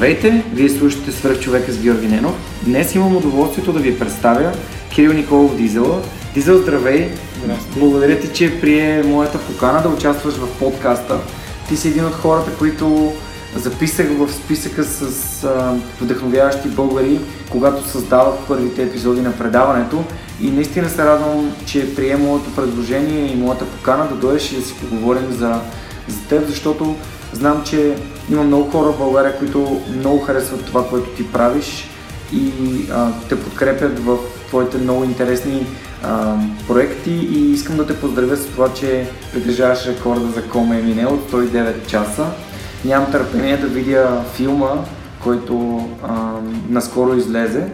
Здравейте, вие слушате Свърх човека с Георги Ненов. Днес имам удоволствието да ви представя Кирил Николов Дизела. Дизел, здравей! Здрасти. Благодаря ти, че прие моята покана да участваш в подкаста. Ти си един от хората, които записах в списъка с а, вдъхновяващи българи, когато създавах първите епизоди на предаването. И наистина се радвам, че прие моето предложение и моята покана да дойдеш и да си поговорим за, за теб, защото знам, че има много хора в България, които много харесват това, което ти правиш и а, те подкрепят в твоите много интересни а, проекти и искам да те поздравя с това, че притежаваш рекорда за Кома е мине от 109 часа. Нямам търпение да видя филма, който а, наскоро излезе.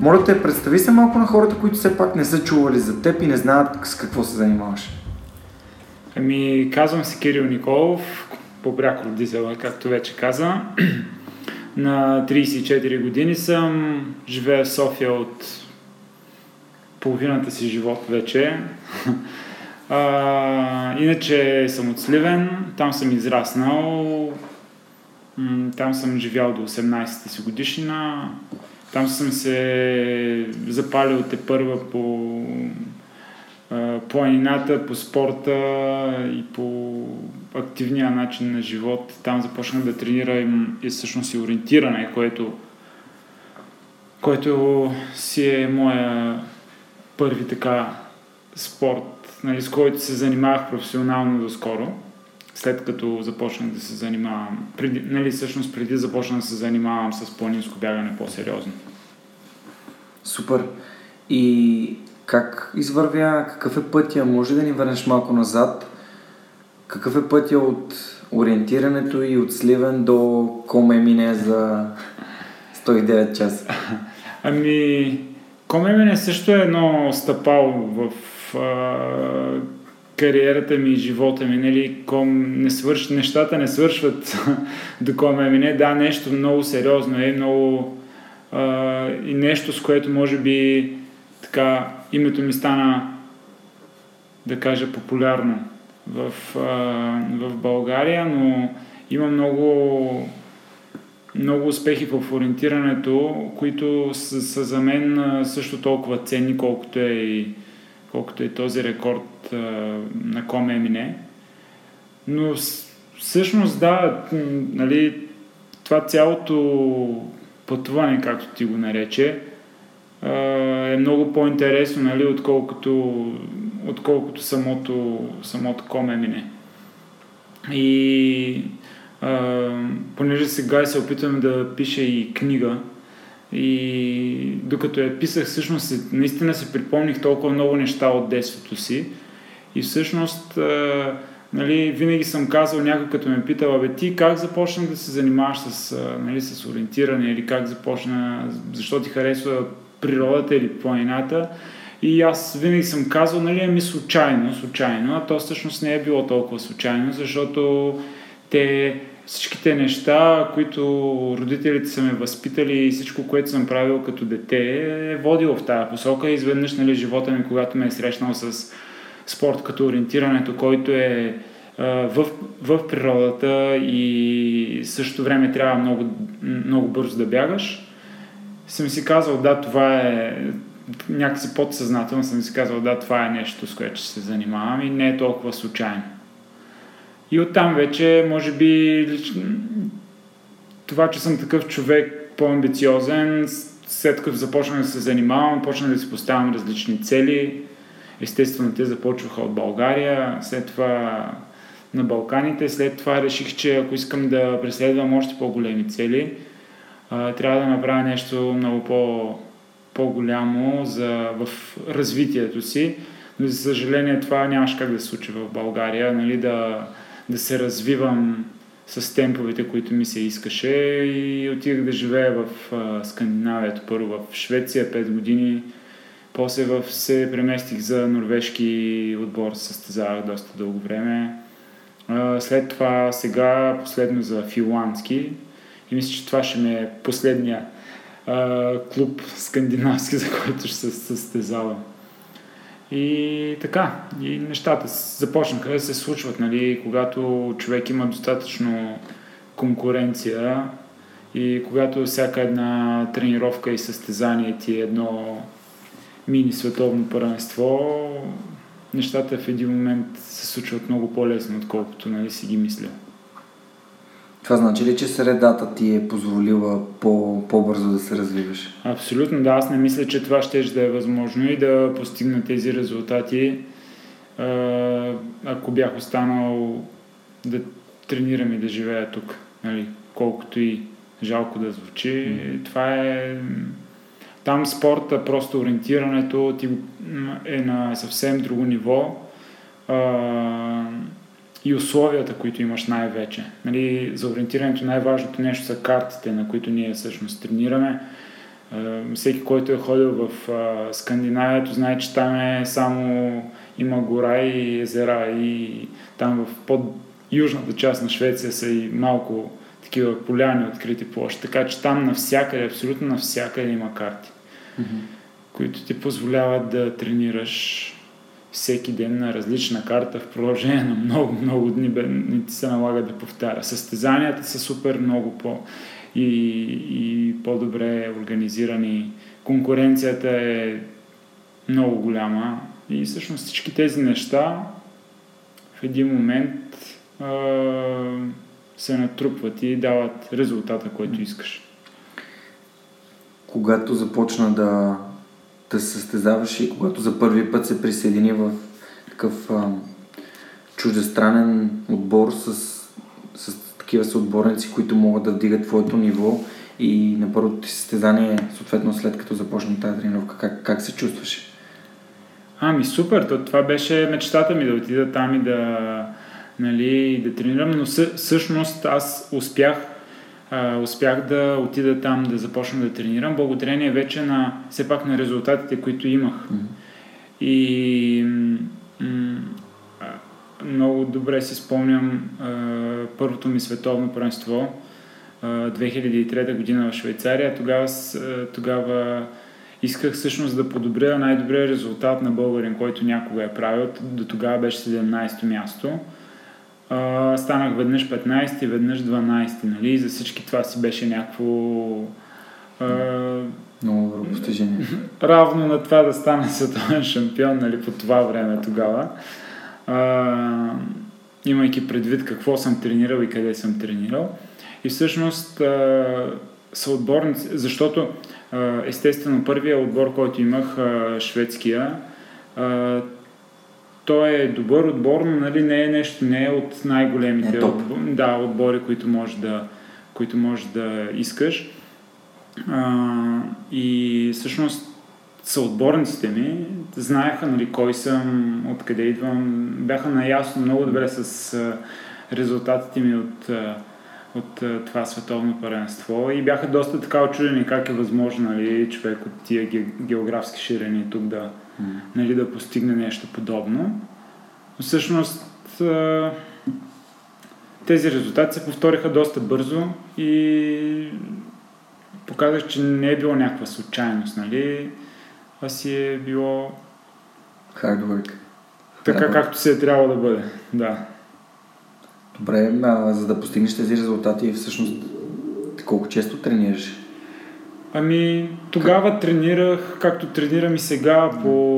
Моля те, представи се малко на хората, които все пак не са чували за теб и не знаят с какво се занимаваш. Ами, казвам се Кирил Николов, по-пряко от Дизела, както вече каза. На 34 години съм, живея в София от половината си живот вече. А, иначе съм от Сливен, там съм израснал, там съм живял до 18-та си годишнина, там съм се запалил те първа по планината, по спорта и по активния начин на живот. Там започнах да тренирам и всъщност и ориентиране, което, което си е моя първи така спорт, нали, с който се занимавах професионално доскоро, след като започнах да се занимавам, преди, нали, всъщност преди започнах да се занимавам с планинско бягане по-сериозно. Супер. И как извървя, какъв е пътя? Може да ни върнеш малко назад? Какъв е пътя от ориентирането и от Сливен до Коме мине за 109 часа? Ами, Комемене също е едно стъпало в а, кариерата ми и живота ми. Нали? Ком, не свърш, нещата не свършват до Комемене. Да, нещо много сериозно е, много а, и нещо, с което може би така името ми стана да кажа популярно в, в България, но има много много успехи в ориентирането, които са, са за мен също толкова ценни, колкото е и колкото е този рекорд на Коме Емине. Но всъщност да, нали, това цялото пътуване, както ти го нарече, е много по-интересно, нали, отколкото, отколкото самото, самото Коме Емине. И а, понеже сега се опитвам да пиша и книга, и докато я писах, всъщност наистина се припомних толкова много неща от детството си. И всъщност, а, нали, винаги съм казал, някой като ме питал, бе ти как започна да се занимаваш с, а, нали, с ориентиране или как започна, защо ти харесва природата или планината. И аз винаги съм казал, нали, ами случайно, случайно, а то всъщност не е било толкова случайно, защото те всичките неща, които родителите са ме възпитали и всичко, което съм правил като дете, е водило в тази посока. Изведнъж, нали, живота ми, когато ме е срещнал с спорт като ориентирането, който е в, в природата и същото време трябва много, много бързо да бягаш, съм си казал, да, това е някакси подсъзнателно съм си казал, да, това е нещо, с което ще се занимавам и не е толкова случайно. И оттам вече, може би, това, че съм такъв човек по-амбициозен, след като започнах да се занимавам, почнах да си поставям различни цели. Естествено, те започваха от България, след това на Балканите. След това реших, че ако искам да преследвам още по-големи цели, трябва да направя нещо много по- по-голямо за, в развитието си. Но за съжаление това нямаше как да се случи в България, нали, да, да се развивам с темповете, които ми се искаше и отидах да живея в а, Скандинавията, първо в Швеция 5 години, после в, се преместих за норвежки отбор, състезавах доста дълго време. А, след това сега последно за финландски и мисля, че това ще ми е последния а, клуб скандинавски, за който ще се състезавам. И така, и нещата започнаха да се случват, нали, когато човек има достатъчно конкуренция и когато всяка една тренировка и състезание ти е едно мини световно първенство, нещата в един момент се случват много по-лесно, отколкото нали, си ги мисля. Това значи ли, че средата ти е позволила по, по-бързо да се развиваш? Абсолютно, да. Аз не мисля, че това ще да е възможно и да постигна тези резултати, ако бях останал да тренирам и да живея тук. Нали? Колкото и жалко да звучи. Mm-hmm. Това е... Там спорта, просто ориентирането ти е на съвсем друго ниво и условията, които имаш най-вече. Нали, за ориентирането най-важното нещо са картите, на които ние всъщност тренираме. Всеки, който е ходил в Скандинавието, знае, че там е само има гора и езера и там в под-южната част на Швеция са и малко такива поляни, открити площи. Така че там навсякъде, абсолютно навсякъде има карти, mm-hmm. които ти позволяват да тренираш всеки ден на различна карта в продължение на много, много дни бе, не ти се налага да повтаря. Състезанията са супер много по и, и по-добре организирани. Конкуренцията е много голяма и всъщност всички тези неща в един момент а, се натрупват и дават резултата, който искаш. Когато започна да да се състезаваш и когато за първи път се присъедини в такъв а, чуждестранен отбор с, с такива съотборници, които могат да вдигат твоето ниво и на първото ти състезание, съответно след като започна тази тренировка, как, как се чувстваше? Ами супер, то, това беше мечтата ми да отида там и да, нали, да тренирам, но всъщност аз успях а, успях да отида там да започна да тренирам, благодарение вече на все пак на резултатите, които имах. Mm-hmm. И м- много добре си спомням а, първото ми световно първенство 2003 година в Швейцария. Тогава, тогава исках всъщност да подобря най-добрия резултат на българин, който някога е правил. До тогава беше 17-то място а, станах веднъж 15, веднъж 12, нали? За всички това си беше някакво... А, Много добро постижение. Равно на това да стана световен шампион, нали, по това време тогава. А, имайки предвид какво съм тренирал и къде съм тренирал. И всъщност а, са отборници, защото а, естествено първия отбор, който имах, а, шведския, а, той е добър отбор, но нали, не е нещо, не е от най-големите е отбор, да, отбори, които можеш да, които можеш да искаш. А, и всъщност съотборниците ми. Знаеха нали, кой съм, откъде идвам, бяха наясно много добре с резултатите ми от, от това световно паренство и бяха доста така очудени как е възможно нали, човек от тия географски ширини тук да, нали, да постигне нещо подобно. Но всъщност тези резултати се повториха доста бързо и показах, че не е било някаква случайност, нали? А си е било... Hard work. Така Hard както се е трябвало да бъде, да. Добре, а, за да постигнеш тези резултати, всъщност колко често тренираш? Ами, тогава тренирах, както тренирам и сега, по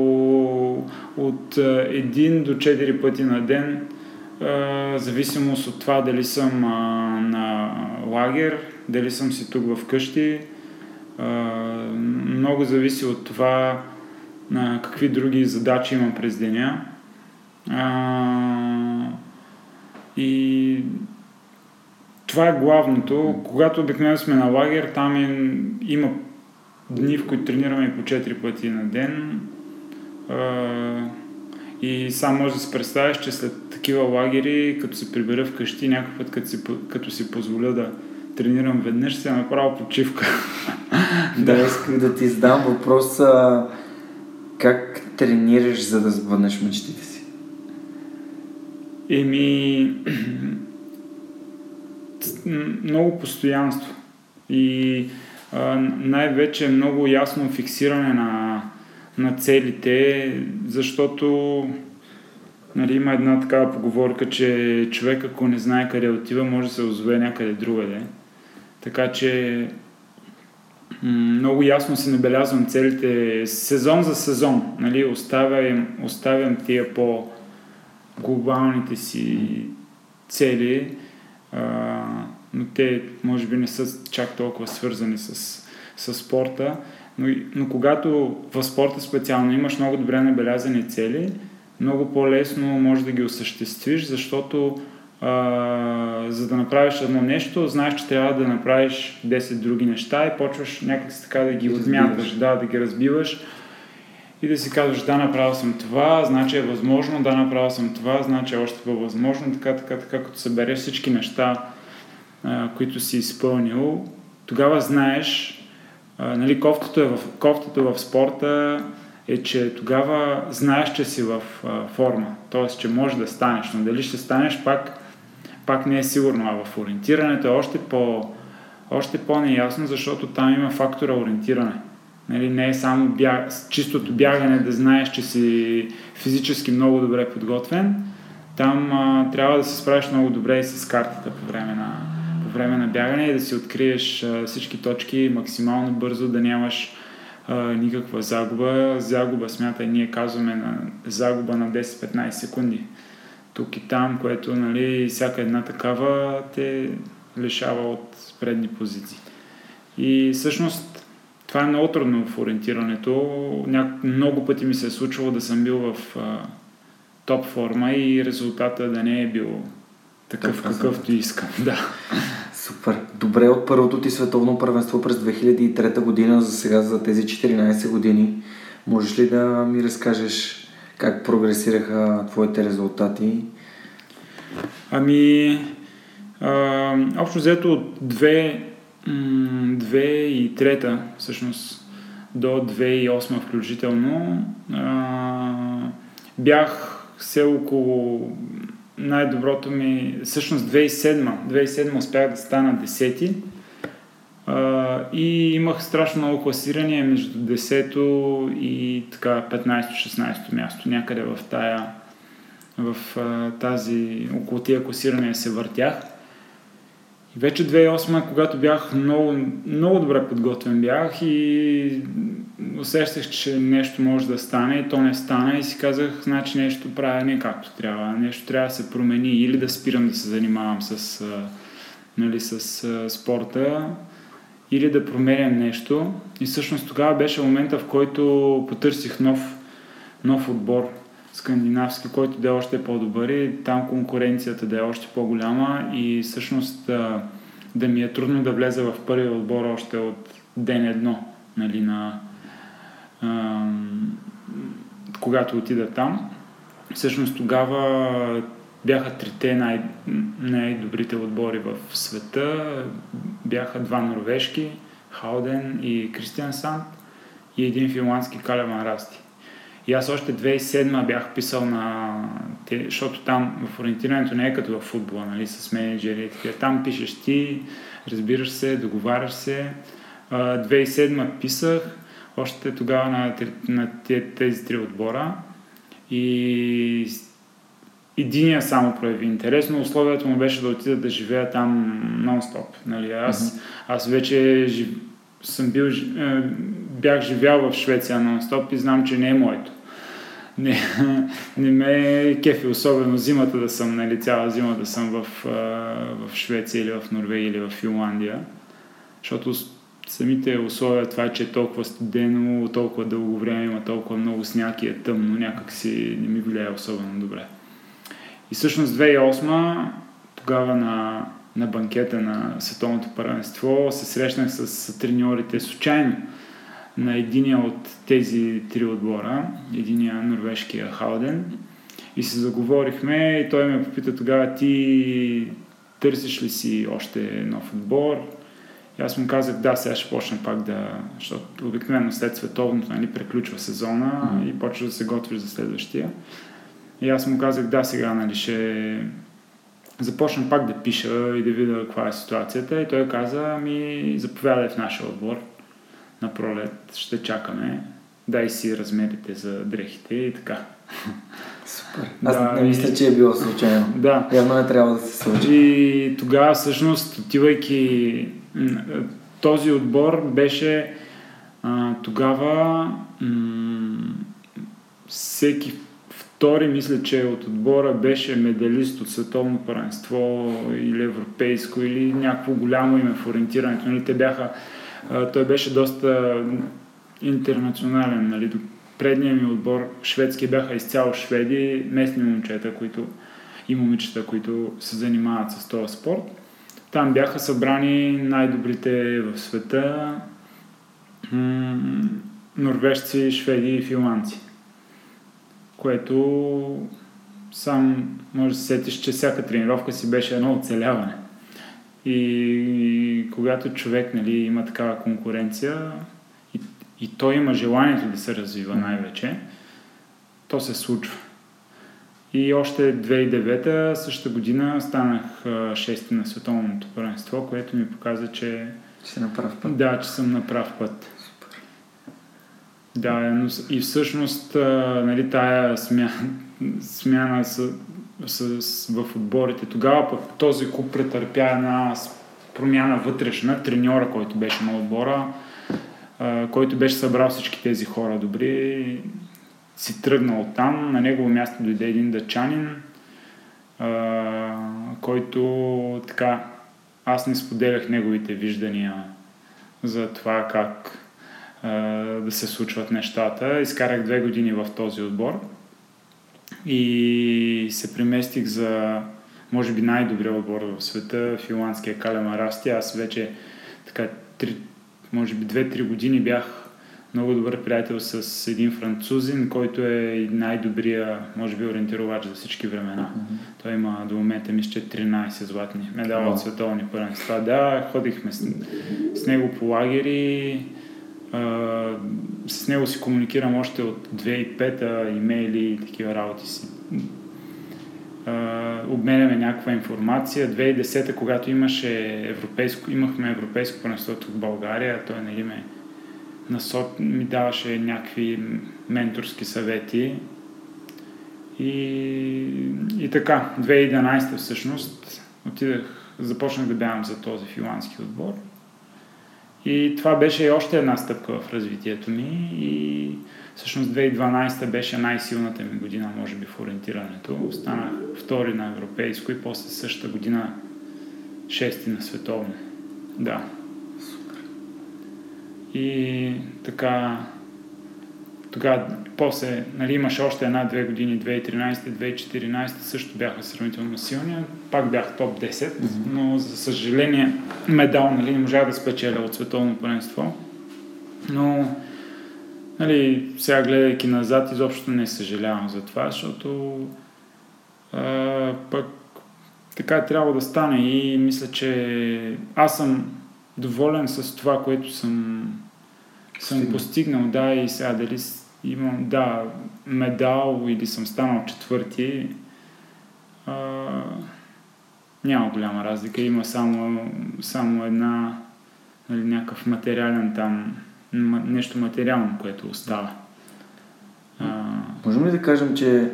от 1 до 4 пъти на ден. а, зависимост от това дали съм а, на лагер, дали съм си тук вкъщи. А, много зависи от това на какви други задачи имам през деня. А, и това е главното. Когато обикновено сме на лагер, там е, има дни, в които тренираме по 4 пъти на ден. И сам може да си представиш, че след такива лагери, като се прибера вкъщи, някакъв път, като си, като си позволя да тренирам веднъж, се направо почивка. да, исках да ти задам въпроса как тренираш, за да сбъднеш мечтите си? Еми, много постоянство и най-вече много ясно фиксиране на, на целите, защото нали, има една такава поговорка, че човек ако не знае къде отива, може да се озове някъде другаде. Така че много ясно си набелязвам целите сезон за сезон. Нали, оставям, оставям тия по-глобалните си цели, а, но те може би не са чак толкова свързани с, с спорта. Но, но когато в спорта специално имаш много добре набелязани цели, много по-лесно може да ги осъществиш, защото а, за да направиш едно нещо, знаеш, че трябва да направиш 10 други неща и почваш някакси така да ги отмяташ, да, да ги разбиваш и да си казваш, да, направил съм това, значи е възможно, да, направил съм това, значи е още по-възможно, така, така, така, като събереш всички неща, които си изпълнил, тогава знаеш, нали, кофтото, е в, кофтото в спорта е, че тогава знаеш, че си в форма, т.е. че може да станеш, но дали ще станеш пак пак не е сигурно, а в ориентирането е още, по, още по-неясно, защото там има фактора ориентиране. Нали, не е само бяг, чистото бягане да знаеш, че си физически много добре подготвен. Там а, трябва да се справиш много добре и с картата по време на, по време на бягане и да си откриеш а, всички точки максимално бързо, да нямаш а, никаква загуба. Загуба, смятай, ние казваме на загуба на 10-15 секунди тук и там, което нали, всяка една такава те лишава от предни позиции. И всъщност това е много трудно в ориентирането. Няк... Много пъти ми се е случвало да съм бил в а, топ форма и резултата да не е бил такъв, така, какъвто съм. искам. Да. Супер. Добре, от първото ти световно първенство през 2003 година за сега, за тези 14 години, можеш ли да ми разкажеш как прогресираха твоите резултати? Ами, а, общо взето от 2, 2 и 3, всъщност до 2008 включително, бях все около най-доброто ми, всъщност 2007, 2007 успях да стана 10 Uh, и имах страшно много класирания между 10-то и така 15-16 място, някъде в тая в тази, около тия класирания се въртях. И вече 2008, когато бях много, много добре подготвен бях и усещах, че нещо може да стане и то не стана и си казах, значи нещо правя не както трябва, нещо трябва да се промени или да спирам да се занимавам с, нали, с спорта или да променям нещо. И всъщност тогава беше момента, в който потърсих нов, нов отбор скандинавски, който да е още по-добър и там конкуренцията да е още по-голяма и всъщност да, да ми е трудно да влеза в първия отбор още от ден едно, нали, на, а, когато отида там. Всъщност тогава бяха трите най- най-добрите отбори в света. Бяха два норвежки, Хауден и Кристиан Санд и един финландски Калеван Расти. И аз още 2007 бях писал на... Те, защото там в ориентирането не е като в футбола, нали, с менеджери и такива. Там пишеш ти, разбираш се, договаряш се. 2007 писах, още тогава на, на тези три отбора. И Единия само прояви интерес, но условието му беше да отида да живея там нон-стоп. Нали? Аз, mm-hmm. аз вече жив... съм бил, бях живял в Швеция нон-стоп и знам, че не е моето. не, не ме кефи, особено зимата да съм, нали, цяла зима да съм в, в Швеция или в Норвегия или в Финландия. Защото самите условия, това, че е толкова студено, толкова дълго време има толкова много сняг и е тъмно, някак си не ми влияе особено добре. И всъщност 2008 тогава на, на банкета на Световното първенство се срещнах с треньорите случайно на единия от тези три отбора, единия норвежкия Халден. И се заговорихме и той ме попита тогава ти търсиш ли си още нов отбор? И аз му казах, да, сега ще почна пак да... Защото обикновено след световното нали, преключва сезона mm-hmm. и почва да се готвиш за следващия. И аз му казах, да, сега нали, ще започна пак да пиша и да видя каква е ситуацията. И той каза, ми заповядай в нашия отбор на пролет, ще чакаме. Дай си размерите за дрехите и така. Супер. Аз да, не мисля, че е било случайно. Да. Явно не трябва да се случи. И тогава всъщност, отивайки този отбор беше а, тогава м- всеки втори, мисля, че от отбора беше медалист от световно първенство или европейско или някакво голямо име в ориентирането. Нали, те бяха, той беше доста интернационален. Нали. Предният ми отбор, шведски, бяха изцяло шведи, местни момчета, които и момичета, които се занимават с този спорт. Там бяха събрани най-добрите в света норвежци, шведи и финландци. Което сам може да се сетиш, че всяка тренировка си беше едно оцеляване. И когато човек нали, има такава конкуренция и, и той има желанието да се развива най-вече, то се случва. И още 2009 същата година станах шести на световното първенство, което ми показа, че... Че си на прав път. Да, че съм на прав път. Супер. Да, но и всъщност нали, тая смяна, смяна с, с, с, в отборите. Тогава пък този клуб претърпя една промяна вътрешна. Треньора, който беше на отбора, който беше събрал всички тези хора добри, си тръгнал там. На негово място дойде един дъчанин, а, който така аз не споделях неговите виждания за това как а, да се случват нещата. Изкарах две години в този отбор и се преместих за може би най-добрия отбор в света, финландския Калема Расти. Аз вече така, три, може би 2-3 години бях много добър приятел с един французин, който е най-добрия, може би, ориентировач за всички времена. Mm-hmm. Той има до момента, мисля, че 13 златни медала oh. от световни първенства. Да, ходихме с, с него по лагери, а, с него си комуникирам още от 2005-та, имейли и такива работи си. Uh, обменяме някаква информация. 2010-та, когато имаше европейско, имахме европейско първенство в България, той нали ме насок, ми даваше някакви менторски съвети. И, и така, 2011 всъщност отидах, започнах да бягам за този финландски отбор. И това беше още една стъпка в развитието ми и всъщност 2012 беше най-силната ми година, може би, в ориентирането. Станах втори на европейско и после същата година шести на световно. Да. И така, тогава, после, нали, имаше още една-две години, 2013-2014 също бяха сравнително силни, пак бях топ 10, mm-hmm. но за съжаление медал, нали, не можах да спечеля от световно първенство. Но, нали, сега гледайки назад, изобщо не съжалявам за това, защото а, пък така трябва да стане и мисля, че аз съм доволен с това, което съм, съм постигнал, да, и сега дали имам, да, медал или съм станал четвърти, а, няма голяма разлика. Има само, само една, нали, някакъв материален там, нещо материално, което остава. А... Можем ли да кажем, че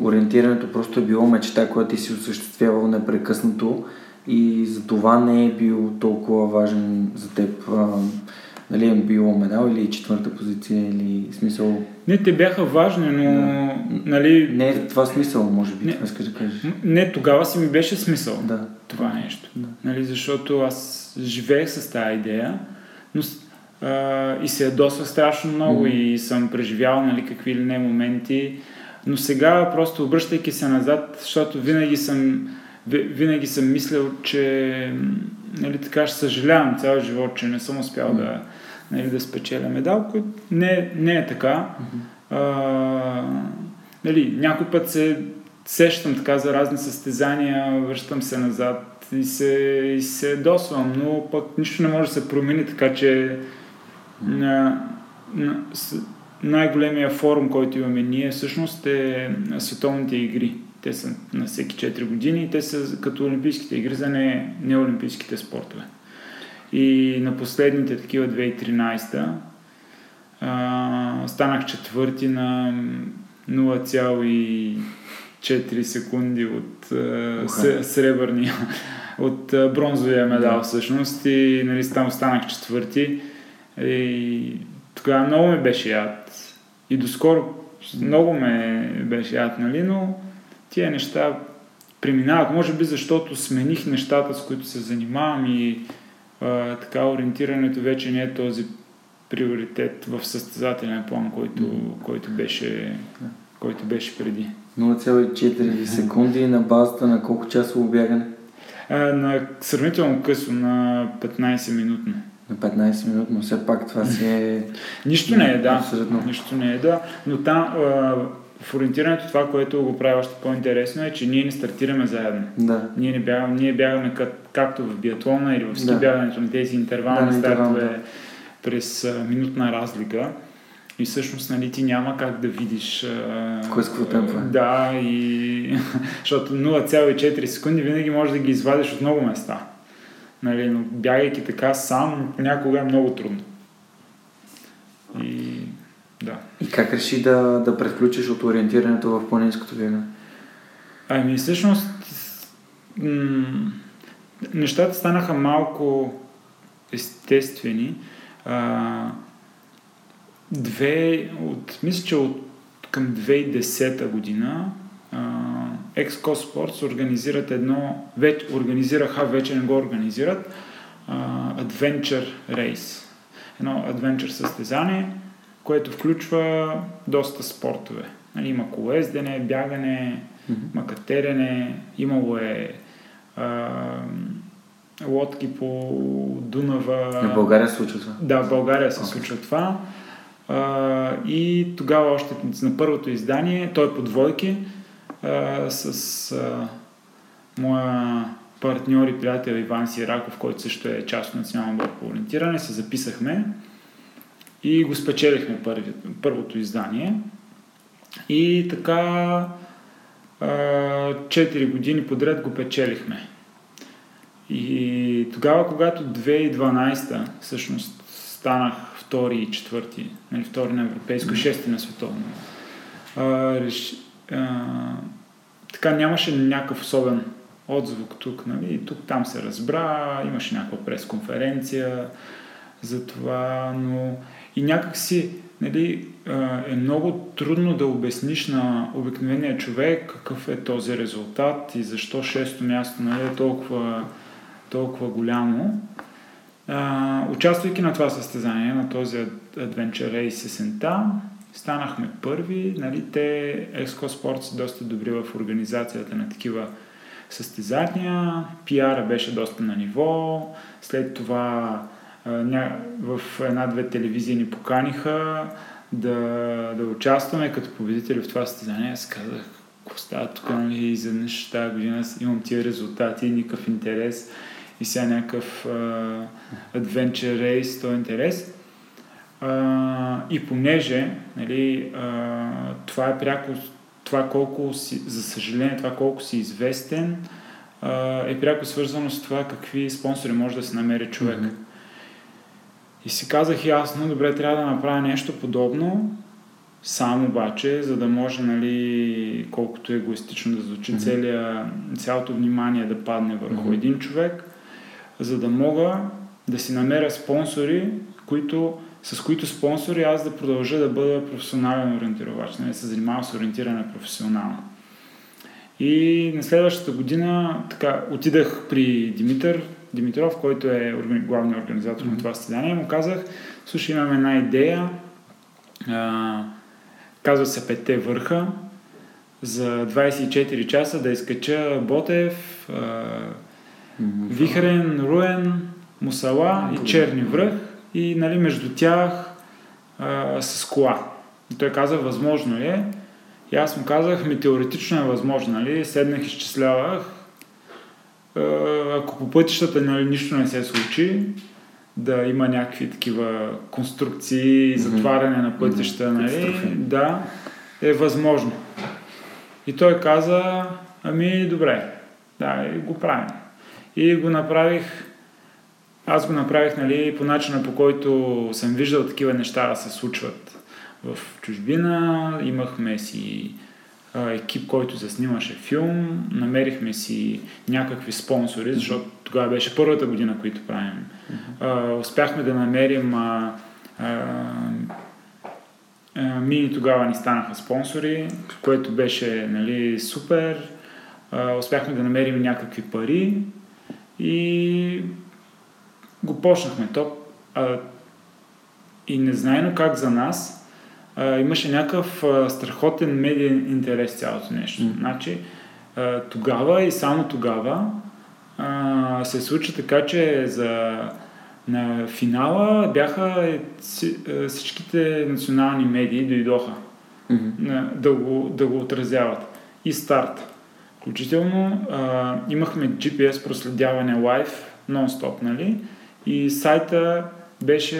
ориентирането просто е било мечта, която ти си осъществявал непрекъснато и за това не е бил толкова важен за теб а, нали е било медал или четвърта позиция или смисъл... Не, те бяха важни, но Да. нали, Не е това смисъл, може би, Не. това искаш да кажеш. не, тогава си ми беше смисъл Да. това нещо. Да. Нали, защото аз живеех с тази идея но, а, и се ядосвах страшно много Мгм. и съм преживял нали, какви ли не моменти. Но сега, просто обръщайки се назад, защото винаги съм, винаги съм мислил, че нали, така ще съжалявам цял живот, че не съм успял Мгм. да, нали, да спечеля медал, което не, не е така. А, нали, някой път се сещам така за разни състезания, връщам се назад и се, и се досвам, но пък нищо не може да се промени, така че на, на, най-големия форум, който имаме ние, всъщност е световните игри. Те са на всеки 4 години и те са като олимпийските игри за не, не олимпийските спортове. И на последните такива 2013 а, станах четвърти на 0,4 секунди от а, сребърния, от а, бронзовия медал Да. всъщност и нали, там станах четвърти и тогава много ме беше яд и доскоро много ме беше яд, нали, но тия неща преминават, може би защото смених нещата, с които се занимавам и а, така ориентирането вече не е този приоритет в състезателен план, който, Мгм. който, беше, който беше преди. 0,4 секунди на базата на колко часово бягане? А, на сравнително късо, на 15 минутно. На 15 минути, но все пак това си е... Нищо не е, да. Абсолютно. Нищо не е, да. Но там а, в ориентирането това, което го прави още по-интересно е, че ние не стартираме заедно. Да. Ние, не бягаме, ние бягаме как, както в биатлона или в ски Да. бягането на тези интервални Да, стартове през а, минутна разлика. И всъщност нали, ти няма как да видиш... Кой с какво темпо е. Да, и... защото 0,4 секунди винаги можеш да ги извадиш от много места. Нали, но бягайки така сам, понякога е много трудно. И да. И как реши да, да превключиш от ориентирането в планинското бягане? Ами всъщност м- нещата станаха малко естествени. А, две, от, мисля, че от към 2010 година Exco Sports организират едно, вече, организираха, вече не го организират, а, Adventure Race. Едно Adventure състезание, което включва доста спортове. Нали, има колездене, бягане, има катерене, имало е а, лодки по Дунава. На България се случва това. Да, в България се Окей. случва това. А, и тогава още на първото издание, той е по двойки, а, с а, моя партньор и приятел Иван Сираков, който също е част от националния отбор по ориентиране, се записахме и го спечелихме първи, първото издание. И така а, 4 години подред го печелихме. И тогава, когато 2012 всъщност станах втори и четвърти, нали, втори на европейско, шести на световно, а, реш, а, така нямаше някакъв особен отзвук тук, нали, тук там се разбра, имаше някаква пресконференция за това, но и някак си нали, е много трудно да обясниш на обикновения човек какъв е този резултат и защо шесто място нали, е толкова, толкова голямо. А, участвайки на това състезание, на този Adventure Race сесента, станахме първи. Нали, те, Exco Sport са доста добри в организацията на такива състезания. Пиара беше доста на ниво. След това. В една-две телевизии ни поканиха да, да участваме като победители в това състезание. Аз казах, какво става тук, нали, изведнъж тази година имам тия резултати, никакъв интерес и сега някакъв adventure race, то интерес. Uh, и понеже нали, uh, това е пряко, това колко си, за съжаление, това колко си известен, uh, е пряко свързано с това какви спонсори може да се намери човек. Мгм. И си казах ясно, добре, трябва да направя нещо подобно, сам обаче, за да може, нали, колкото егоистично да звучи, Мгм. целия, цялото внимание да падне върху Мгм. един човек, за да мога да си намеря спонсори, които, с които спонсори аз да продължа да бъда професионален ориентировач, нали, се занимавам с ориентиране професионално. И на следващата година така, отидах при Димитър Димитров, който е главният организатор mm-hmm. на това състезание му казах, слушай, имам една идея, а, казва се Петте върха, за 24 часа да изкача Ботев, а, mm-hmm. Вихрен, Руен, Мусала mm-hmm. и Черни връх и нали, между тях а, с кола. И той каза, възможно ли е? И аз му казах, ми теоретично е възможно, нали? Седнах, изчислявах. Ако по пътищата нали, нищо не се случи, да има някакви такива конструкции, затваряне на пътища, нали? Да, е възможно. И той каза, ами добре, да, и го правим. И го направих, аз го направих, нали, по начина по който съм виждал такива неща да се случват в чужбина. Имахме си екип, който заснимаше филм. Намерихме си някакви спонсори, защото тогава беше първата година, които правим. А, успяхме да намерим а, а, мини тогава ни станаха спонсори, което беше нали, супер. Успяхме да намерим някакви пари и го почнахме. То, а, и незнайно как за нас, а, имаше някакъв а, страхотен медиен интерес цялото нещо. Mm. Значи, а, тогава и само тогава а, се случи така, че за на финала бяха всичките национални медии дойдоха mm-hmm. да, го, да го отразяват. И старт. Включително а, имахме GPS проследяване лайв, нон-стоп, нали? И сайта беше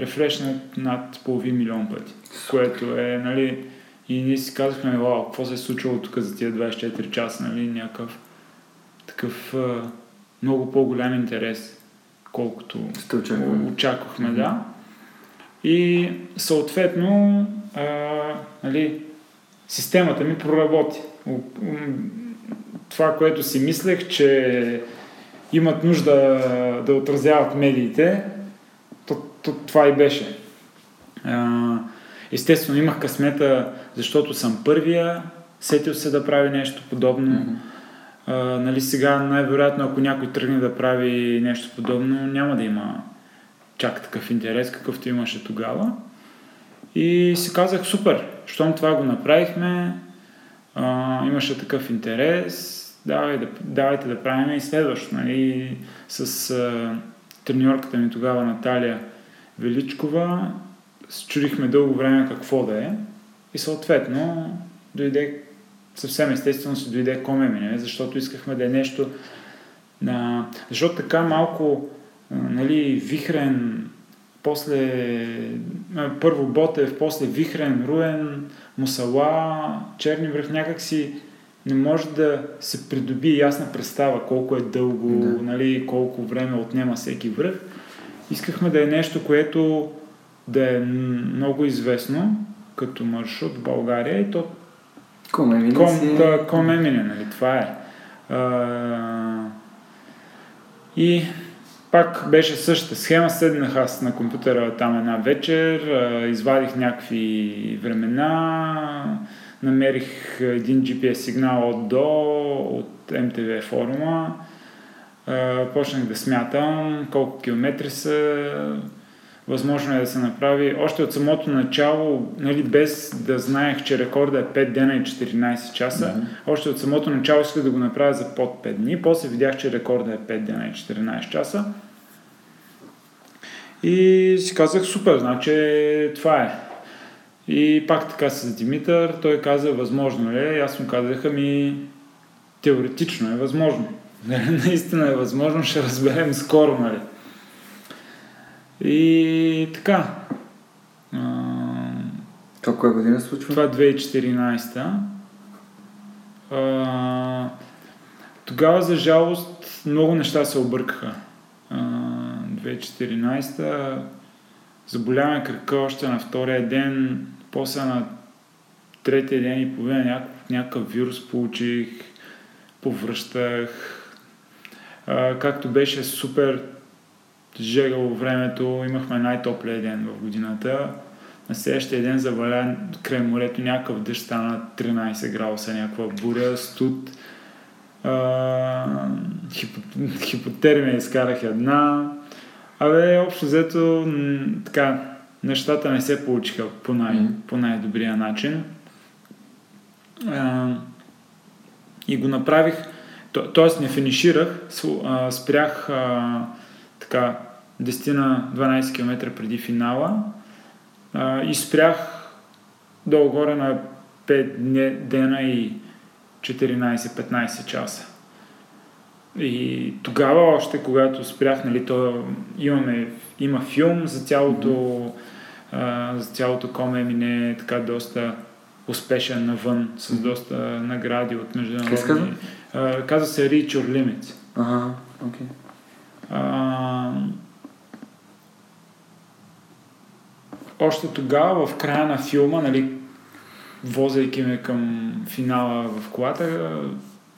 рефрешнат над половин милион пъти. Което е, нали, и ние си казахме, вау, какво се е случило тук за тия 24 часа, нали, някакъв такъв а, много по-голям интерес, колкото очаквахме, mm-hmm. да. И съответно, а, нали, системата ми проработи. Това, което си мислех, че имат нужда да отразяват медиите, това и беше. Естествено, имах късмета, защото съм първия, сетил се да прави нещо подобно. Mm-hmm. А, нали, сега най-вероятно, ако някой тръгне да прави нещо подобно, няма да има чак такъв интерес, какъвто имаше тогава. И си казах, супер, щом това го направихме, а, имаше такъв интерес, давай да, давайте да правим и следващо. Нали, с а, треньорката ми тогава Наталия Величкова, чудихме дълго време какво да е и съответно дойде съвсем естествено се дойде Комемине, защото искахме да е нещо на... Защото така малко нали, вихрен, после първо Ботев, после Вихрен, Руен, Мусала, Черни връх, някакси не може да се придоби ясна представа колко е дълго, да. нали, колко време отнема всеки връх. Искахме да е нещо, което да е много известно като маршрут в България и то Комемине ком, си... да, Комемине, нали, това е. А, и пак беше същата схема, седнах аз на компютъра там една вечер, извадих някакви времена, намерих един GPS сигнал от до, от МТВ форума, почнах да смятам колко километри са, възможно е да се направи. Още от самото начало, нали, без да знаех, че рекорда е 5 дена и 14 часа, mm-hmm. още от самото начало исках да го направя за под 5 дни. После видях, че рекорда е 5 дена и 14 часа. И си казах, супер, значи това е. И пак така с Димитър, той каза, възможно ли е? Аз му казах, ми теоретично е възможно. Наистина е възможно, ще разберем скоро, нали? И така. Това коя година случва? Това е 2014. А, тогава, за жалост, много неща се объркаха. А, 2014 заболяваме кръка още на втория ден, после на третия ден и половина някакъв, някакъв вирус получих, повръщах. А, както беше супер жегало времето, имахме най-топлия ден в годината. На следващия ден заваля край морето някакъв дъжд, стана 13 градуса, някаква буря, студ. А, хипо, хипотермия изкарах една. Абе, общо взето, така, нещата не се получиха по, най- mm. по най-добрия начин. А, и го направих, то, т.е. не финиширах, спрях а, така 10 на 12 км преди финала а, и спрях долу-горе на 5 дена и 14-15 часа. И тогава още, когато спрях, нали, то имаме, има филм за цялото, mm-hmm. а, за цялото коме мине така доста успешен навън, с доста награди от международни. А, каза се Reach Your Limits. Ага, окей. Okay. още тогава, в края на филма, нали, возейки ме към финала в колата,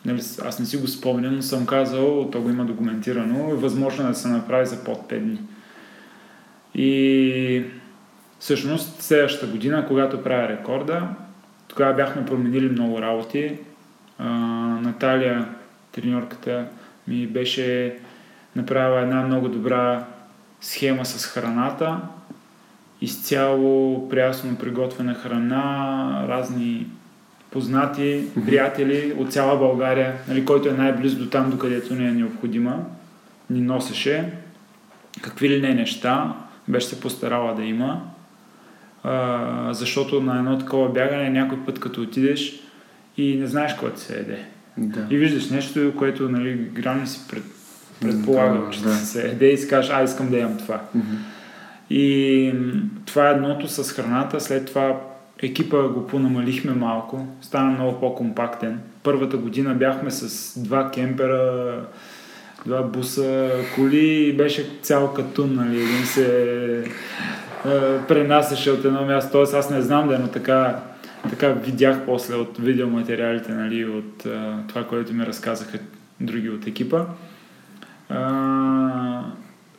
нали, аз не си го спомням, но съм казал, то го има документирано, е възможно да се направи за под 5 дни. И всъщност следващата година, когато правя рекорда, тогава бяхме променили много работи. А, Наталия, треньорката ми беше направила една много добра схема с храната, изцяло прясно приготвена храна, разни познати, приятели от цяла България, нали, който е най-близо до там, докъдето ни е необходима, ни носеше. Какви ли не неща, беше се постарала да има. А, защото на едно такова бягане някой път като отидеш и не знаеш какво ти се еде. Да. И виждаш нещо, което нали, грам не си пред, предполагал, да, че да. се еде и си кажеш, а искам да ям това. Mm-hmm. И това е едното с храната. След това екипа го понамалихме малко. Стана много по-компактен. Първата година бяхме с два кемпера, два буса, коли и беше цял катун, нали? Един се пренасяше от едно място. Тоест аз не знам да, но така, така видях после от видеоматериалите, нали, от е, това, което ми разказаха други от екипа. Е,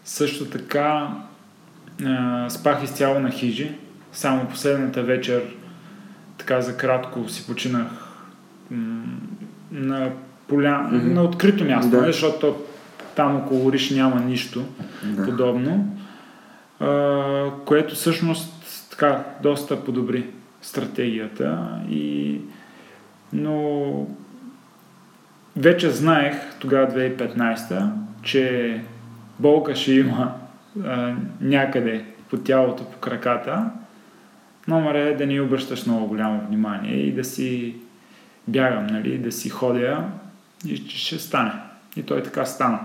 също така спах изцяло на хижи. Само последната вечер, така за кратко, си починах на, поля... mm-hmm. на открито място, да. защото там около Риш няма нищо да. подобно, а, което всъщност така доста подобри стратегията и но вече знаех тогава 2015 че болка ще има а, някъде по тялото, по краката, номер е да не обръщаш много голямо внимание и да си бягам, нали, да си ходя и ще стане. И той така стана.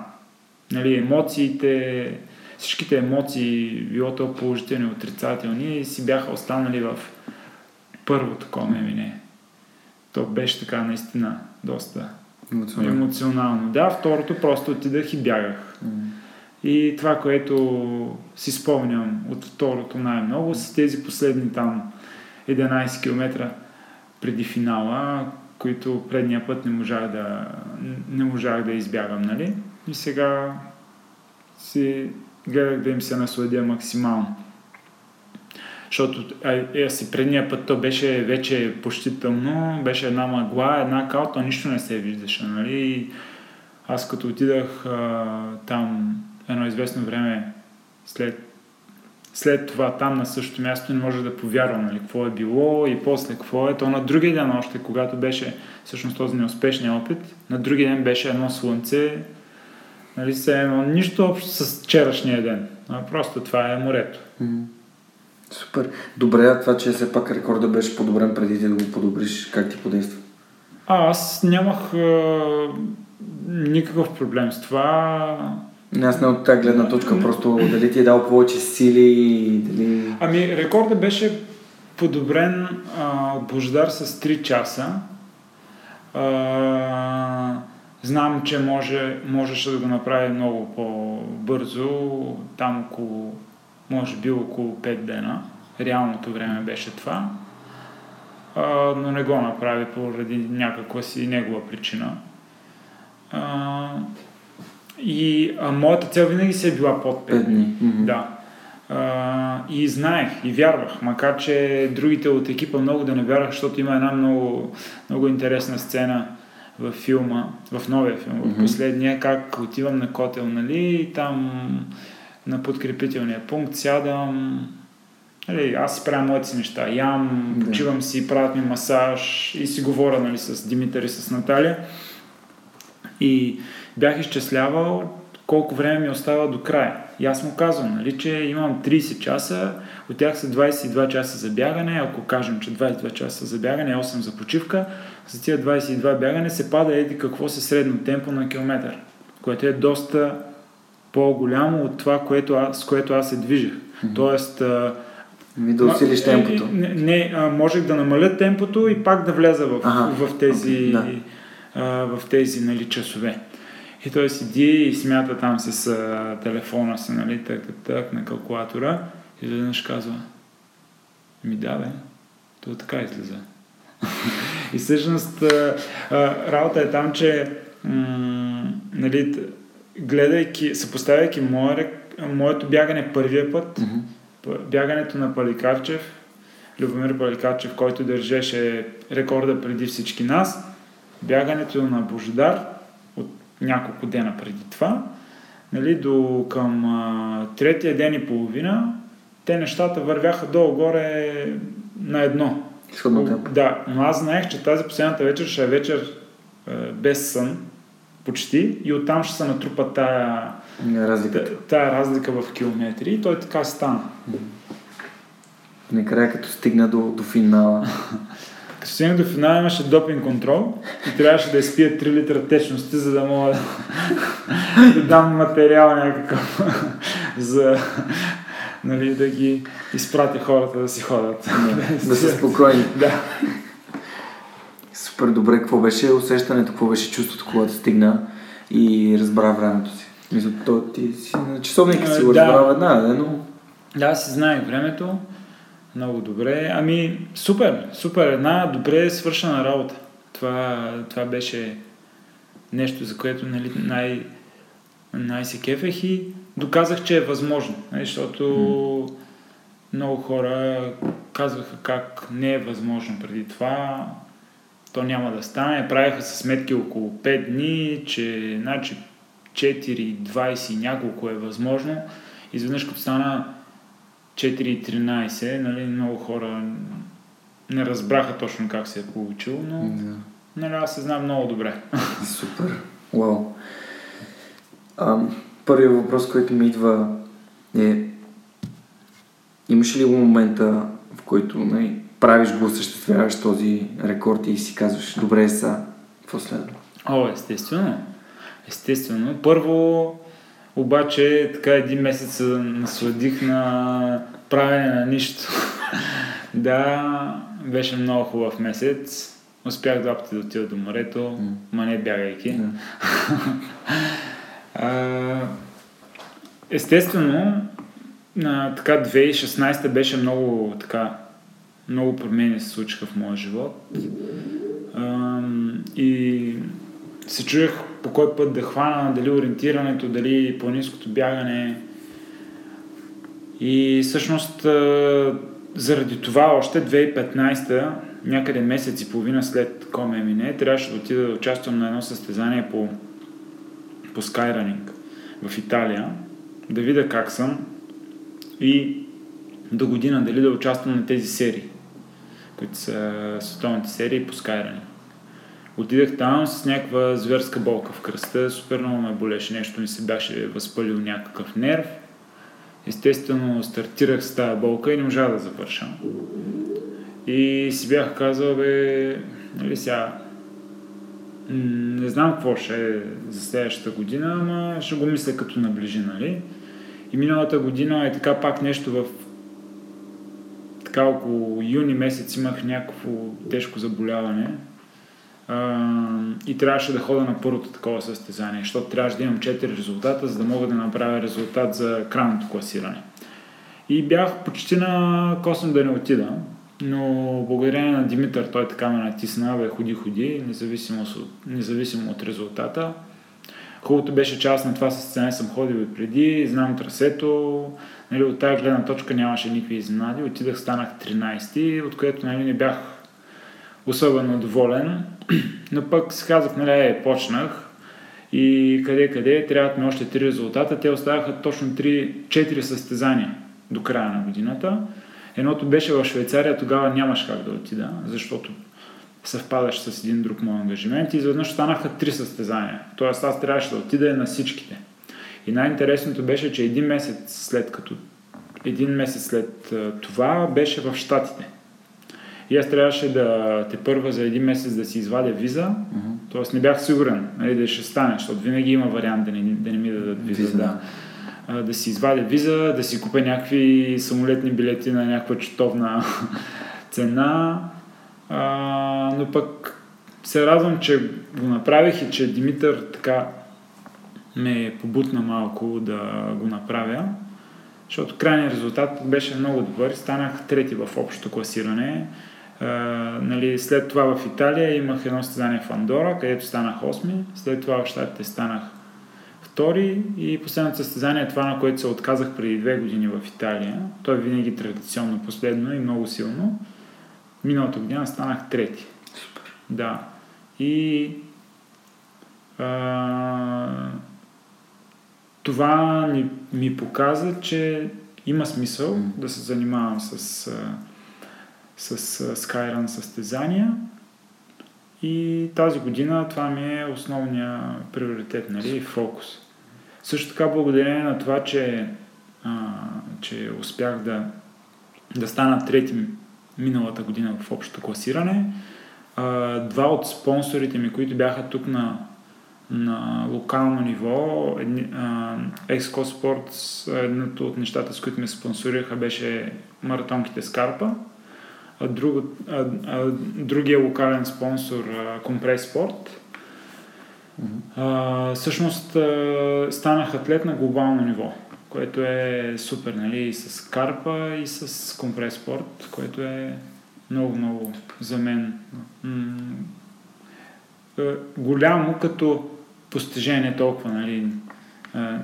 Нали, емоциите, всичките емоции, било то положителни, отрицателни, си бяха останали в първото коме мине. То беше така наистина доста емоционално. емоционално. Да, второто просто отидах и бягах. Mm. И това, което си спомням от второто най-много, са тези последни там 11 км преди финала, които предния път не можах да, не можах да избягам, нали? И сега си гледах да им се насладя максимално. Защото е, си предния път то беше вече почти тъмно, беше една мъгла, една кал, то нищо не се виждаше, нали? И аз като отидах а, там едно известно време след, след това там на същото място не може да повярва нали, какво е било и после какво е. То на другия ден още, когато беше всъщност този неуспешния опит, на другия ден беше едно слънце, нали, се едно нищо общо с вчерашния ден. А просто това е морето. Супер. Добре, това, че все пак рекорда беше подобрен преди да го подобриш, как ти подейства? А, аз нямах а, никакъв проблем с това. Аз не от тази гледна точка, просто дали ти е дал повече сили, дали... Ами, рекорда беше подобрен а, от Бождар с 3 часа. А, знам, че може, можеше да го направи много по-бързо, там около, може би около 5 дена. Реалното време беше това. А, но не го направи поради някаква си негова причина. А, И а, моята цел винаги се е била под 5 5 дни. Да. А, и знаех, и вярвах, макар че другите от екипа много да не вярвах, защото има една много, много интересна сцена във филма, в новия филм, в Мгм. последния, как отивам на котел, нали, и там на подкрепителния пункт сядам, нали, аз си правя моите си неща, ям, Да. почивам си, правят ми масаж и си говоря нали, с Димитър и с Наталия. И бях изчислявал колко време ми остава до края. И аз му казвам, нали, че имам 30 часа, от тях са 22 часа за бягане, ако кажем, че 22 часа за бягане, 8 за почивка, за тия 22 бягане се пада еди какво се средно темпо на километър, което е доста по-голямо от това, което аз, с което аз се движих. Тоест, а, Ми да усилиш темпото. Не, не а, можех да намаля темпото и пак да вляза в, Ага, в тези, окей, да. а, в тези нали, часове. И той седи и смята там с а, телефона си, нали, так, так, на калкулатора и изведнъж казва ми да, бе, то така излиза. и всъщност а, а, работа е там, че м- нали, гледайки, съпоставяйки моя, рек- моето бягане първия път. П- бягането на Паликарчев, Любомир Паликарчев, който държеше рекорда преди всички нас, бягането на Божидар няколко дена преди това, нали, до към а, третия ден и половина, те нещата вървяха долу-горе на едно. Темпо. Да, но аз знаех, че тази последната вечер ще е вечер е, без сън, почти, и оттам ще се натрупа тая, Разликата. та- тая разлика в километри. И той така стана. Накрая като стигна до, до финала. Като стигнах до финала имаше допинг контрол и трябваше да изпия 3 литра течности, за да мога да, да дам материал някакъв за нали, да ги изпрати хората да си ходят. да са спокойни. Да. Супер добре. Какво беше усещането, какво беше чувството, когато стигна и разбра времето си? Мисля, то ти си на часовника си го Да. разбрал една, да, но... Да, си знаех времето. Много добре. Ами, супер, супер. Една добре свършена работа. Това, това беше нещо, за което нали, най, най се кефех и доказах, че е възможно. Нали, защото много хора казваха как не е възможно преди това. То няма да стане. Правиха се сметки около 5 дни, че значи 4, 20 и няколко е възможно. Изведнъж като стана 4.13, нали, много хора не разбраха точно как се е получило, но Да. нали, аз се знам много добре. Супер. Уау. А, първият въпрос, който ми идва е имаш ли го момента, в който нали, правиш го, осъществяваш този рекорд и си казваш, добре са, какво следва? О, естествено. Естествено. Първо, обаче, така един месец се насладих на правене на нищо. да, беше много хубав месец. Успях два пъти да отида до морето, М. ма не бягайки. Да. А, естествено, а, така 2016 беше много така много промени се случиха в моя живот. Ам, и се чуех по кой път да хвана, дали ориентирането, дали по-низкото бягане. И всъщност заради това още 2015 някъде месец и половина след Коме трябваше да отида да участвам на едно състезание по, по Skyrunning в Италия, да видя как съм и до година дали да участвам на тези серии, които са световните серии по Skyrunning. Отидах там с някаква зверска болка в кръста, супер много ме болеше, нещо ми се беше възпалил някакъв нерв. Естествено, стартирах с тази болка и не можах да завърша. И си бях казал, бе, нали сега, не знам какво ще е за следващата година, ама ще го мисля като наближи, нали? И миналата година е така пак нещо в така около юни месец имах някакво тежко заболяване и трябваше да хода на първото такова състезание, защото трябваше да имам 4 резултата, за да мога да направя резултат за крайното класиране. И бях почти на косъм да не отида, но благодарение на Димитър той така ме натисна, бе, ходи, ходи, независимо от, независимо от резултата. хубавото беше част на това състезание съм ходил и преди, знам трасето, нали, от тази гледна точка нямаше никакви изненади. Отидах, станах 13, от което нали, не бях особено доволен. Но пък си казах, нали, е, почнах и къде-къде, трябват ми още три резултата. Те оставаха точно 3-4 състезания до края на годината. Едното беше в Швейцария, тогава нямаш как да отида, защото съвпадаш с един друг мой ангажимент и изведнъж станаха три състезания. Тоест аз трябваше да отида на всичките. И най-интересното беше, че един месец след като един месец след това беше в Штатите. И аз трябваше да те първа за един месец да си извадя виза, uh-huh. т.е. не бях сигурен нали, да ще стане, защото винаги има вариант да не, да не ми дадат виза. виза да. А, да си извадя виза, да си купя някакви самолетни билети на някаква чутовна цена. А, но пък се радвам, че го направих и че Димитър така ме побутна малко да го направя, защото крайният резултат беше много добър. Станах трети в общото класиране. Uh, нали, след това в Италия имах едно състезание в Андора, където станах 8, след това в Штатите станах втори и последното състезание е това, на което се отказах преди две години в Италия. Той е винаги традиционно последно и много силно. Миналата година станах трети. Да. И а, това ми, ми показа, че има смисъл да се занимавам с, с, с Skyrun състезания. И тази година това ми е основния приоритет, нали, фокус. Също така, благодарение на това, че, а, че успях да, да стана трети миналата година в общото класиране, а, два от спонсорите ми, които бяха тук на на локално ниво. Екско Sports, едното от нещата, с които ме спонсорираха, беше маратонките Скарпа. А, друг, а, а, другия локален спонсор Компрес Спорт. Mm-hmm. всъщност станах атлет на глобално ниво, което е супер, нали, и с Карпа, и с Компрес Спорт, което е много, много за мен м- голямо като постижение толкова, нали,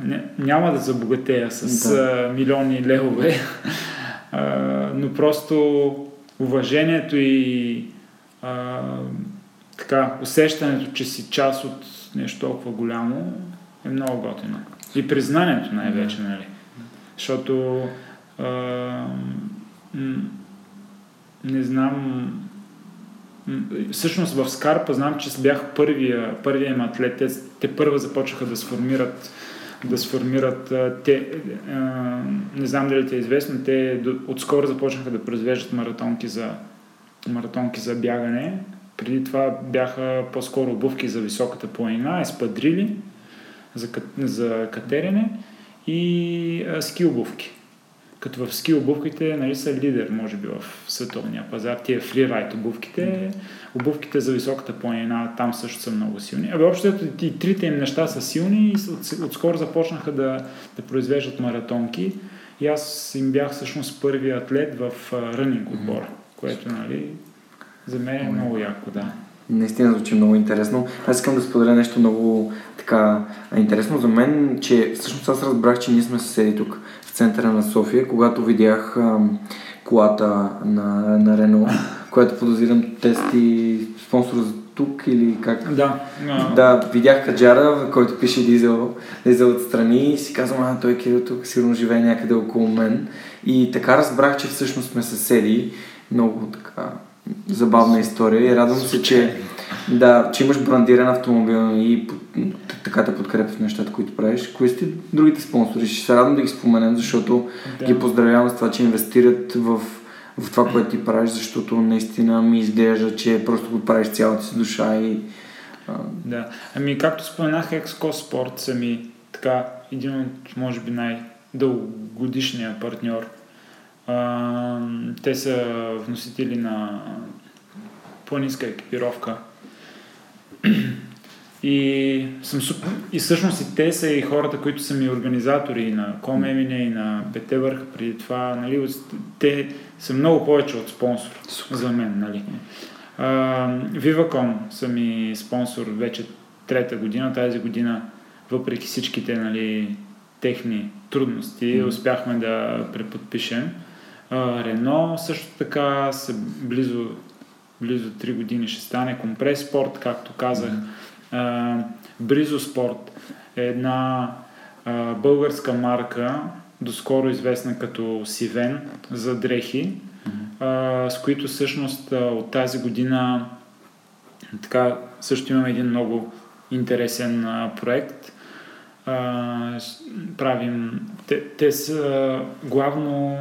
не, няма да забогатея с да. милиони левове, но просто уважението и а, така, усещането, че си част от нещо толкова голямо е много готино. И признанието най-вече, нали? Защото а, не знам Всъщност в Скарпа знам, че бях първия, първия им атлет. Те, те първа започнаха да сформират да сформират те, не знам дали ти е известно, те отскоро започнаха да произвеждат маратонки за, маратонки за бягане. Преди това бяха по-скоро обувки за високата планина, еспадрили за, за катерене и ски обувки като в ски обувките нали, са лидер, може би, в световния пазар. Тия фрирайт обувките, обувките за високата планина, там също са много силни. Абе, общо и трите им неща са силни и отскоро започнаха да, да произвеждат маратонки. И аз им бях всъщност първият атлет в рънинг отбора, което, нали, за мен е много яко, да. Наистина звучи много интересно. Аз искам да споделя нещо много така интересно за мен, че всъщност аз разбрах, че ние сме съседи тук центъра на София, когато видях колата на, на Рено, която подозирам тести спонсор за тук или как? Да. No. Да, видях Каджара, който пише дизел, дизел отстрани и си казвам, а той Кирил тук сигурно живее някъде около мен. И така разбрах, че всъщност сме съседи. Много така забавна история и радвам се, че да, че имаш брандиран автомобил и така да подкрепят нещата, които правиш. Кои сте другите спонсори? Ще се радвам да ги споменем, защото да. ги поздравявам с това, че инвестират в, в това, което ти правиш, защото наистина ми изглежда, че просто го правиш цялата си душа и... А... Да, ами както споменах, Exco Sport са ми така един от, може би, най-дългогодишния партньор. А, те са вносители на планинска екипировка и, съм и всъщност и те са и хората, които са ми организатори на Комемине и на Петевърх преди това. Нали, те са много повече от спонсор супер. за мен. Нали. Viva.com са ми спонсор вече трета година. Тази година въпреки всичките нали, техни трудности, mm-hmm. успяхме да преподпишем. Рено също така са близо, близо 3 години ще стане. Компрес спорт, както казах. Mm-hmm. Бризо спорт е една а, българска марка, доскоро известна като Сивен за дрехи, а, с които всъщност а, от тази година така също имаме един много интересен а, проект. А, правим, те, те са главно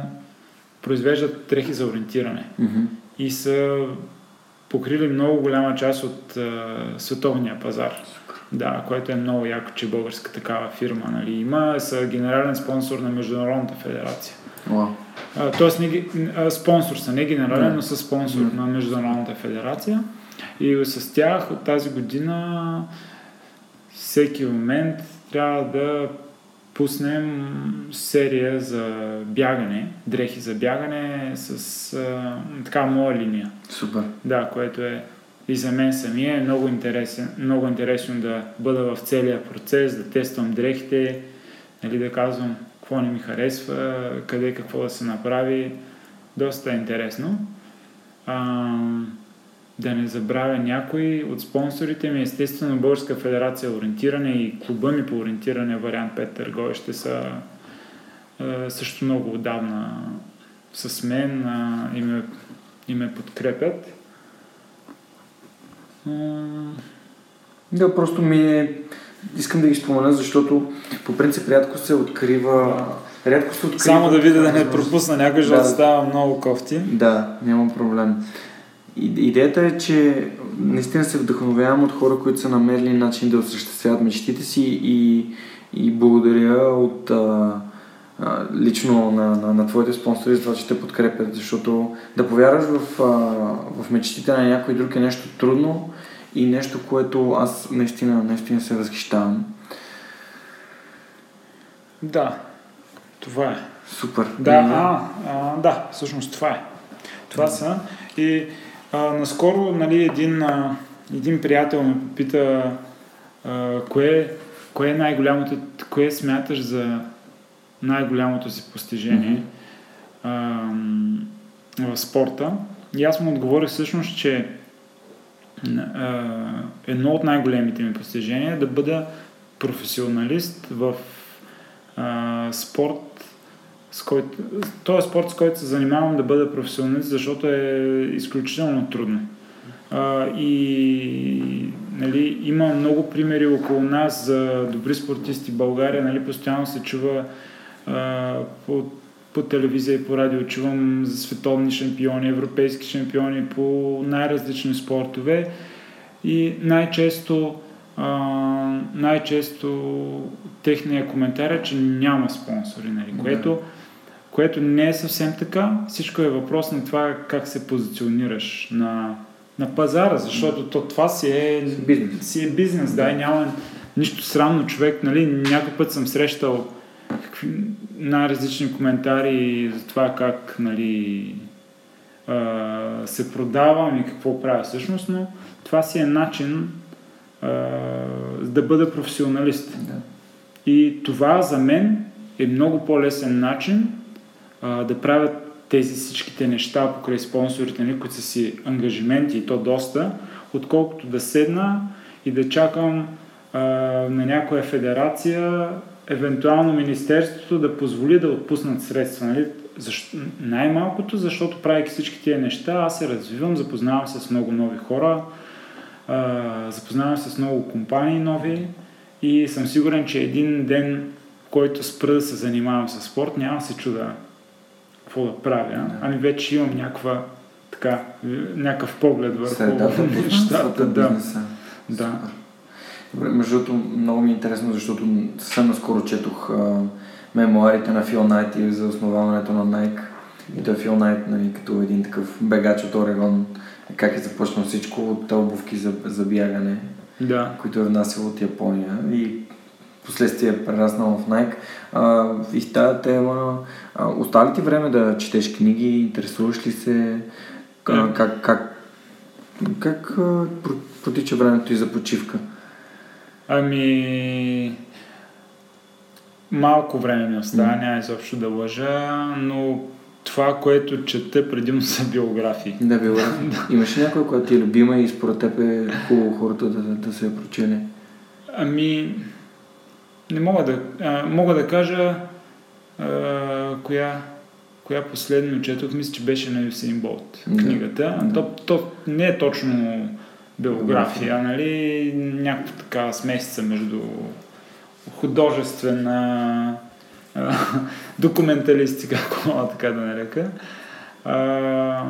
произвеждат дрехи за ориентиране mm-hmm. и са покрили много голяма част от а, световния пазар. Да, което е много яко, че българска такава фирма нали, има. Са генерален спонсор на Международната федерация. Wow. А, тоест, не, а, спонсор са, не генерален, yeah. но са спонсор mm. на Международната федерация. И с тях от тази година всеки момент трябва да пуснем серия за бягане, дрехи за бягане с а, така моя линия. Супер. Да, което е и за мен самия е много, интересен, много интересно да бъда в целия процес, да тествам дрехите, нали, да казвам какво не ми харесва, къде какво да се направи. Доста е интересно. А, да не забравя някой от спонсорите ми, естествено Българска федерация ориентиране и клуба ми по ориентиране вариант 5 търговище са а, също много отдавна с мен а, и, ме, и ме подкрепят. Да, просто ми е... Искам да ги спомена, защото по принцип рядко се открива... Рядко се открива... Само да видя да не пропусна някой, защото да, става много кофти. Да, няма проблем. Идеята е, че наистина се вдъхновявам от хора, които са намерили начин да осъществяват мечтите си и, и благодаря от а, а, лично на, на, на твоите спонсори за това, че те подкрепят, защото да повярваш в, а, в мечтите на някой друг е нещо трудно и нещо, което аз наистина, наистина се възхищавам. Да, това е. Супер. Да, а, а, да, всъщност това е. Това са. И а, наскоро нали, един, а, един приятел ме попита а, кое, кое е най-голямото, кое смяташ за най-голямото си постижение mm-hmm. а, в спорта. И аз му отговорих всъщност, че едно от най-големите ми постижения е да бъда професионалист в а, спорт, с който, този спорт, с който се занимавам да бъда професионалист, защото е изключително трудно. А, и нали, има много примери около нас за добри спортисти в България. Нали, постоянно се чува а, по по телевизия и по радио чувам за световни шампиони, европейски шампиони по най-различни спортове и най-често а, най-често техния коментар е, че няма спонсори, нали? Да. Което, не е съвсем така. Всичко е въпрос на това как се позиционираш на, на пазара, защото да. то, това си е бизнес, си е бизнес да, и няма нищо срамно човек, нали? Някой път съм срещал какви най-различни коментари за това как нали, а, се продавам и какво правя всъщност, но това си е начин а, да бъда професионалист. Да. И това за мен е много по-лесен начин а, да правят тези всичките неща покрай спонсорите, нали, които са си ангажименти и то доста, отколкото да седна и да чакам а, на някоя федерация евентуално Министерството да позволи да отпуснат средства. Нали? Защо? Най-малкото, защото правейки всички тия неща, аз се развивам, запознавам се с много нови хора, а, запознавам се с много компании нови и съм сигурен, че един ден, който спра да се занимавам с спорт, няма се чуда какво да правя. Да. Ами вече имам някаква така, някакъв поглед върху нещата. Да. да. Добре, между другото, много ми е интересно, защото съвсем наскоро четох а, мемуарите на Фил Найт и за основаването на Nike. И той Фил Найт, нали, като един такъв бегач от Орегон, как е започнал всичко от обувки за, за бягане, да. които е внасял от Япония и последствие е прераснал в Nike. А, и тази тема, а, остава ли ти време да четеш книги, интересуваш ли се, а, как, как, как а, протича времето и за почивка? Ами, малко време ми остава, няма изобщо да лъжа, но това, което чета, предимно са биографии. Да, биографии. Имаш ли някой, която ти е любима и според теб е хубаво хората да, да се я прочели? Ами, не мога да, а, мога да кажа а, коя, коя последно четох, мисля, че беше на Юсейн Болт книгата. Да. То, то не е точно биография, нали, някаква така смесица между художествена а, документалистика, ако мога така да нарека. А,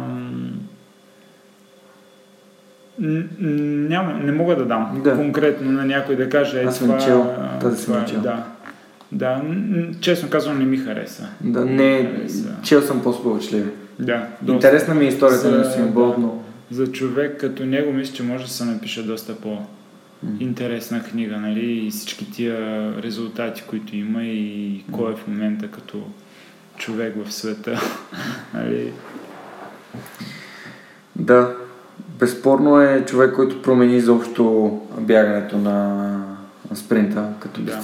няма, не мога да дам Да. конкретно на някой да каже е, Аз съм това, чел, тази това е. Да. Да, честно казвам не ми хареса. Да, не, Хареса. чел съм по-сполучливи. Да, доста. Интересна ми е историята За- на Юсейн Болт, но... За човек като него мисля, че може да се напише доста по-интересна книга, нали? И всички тия резултати, които има и кой е в момента като човек в света. нали? Да, безспорно е човек, който промени изобщо бягането на, спринта като Да.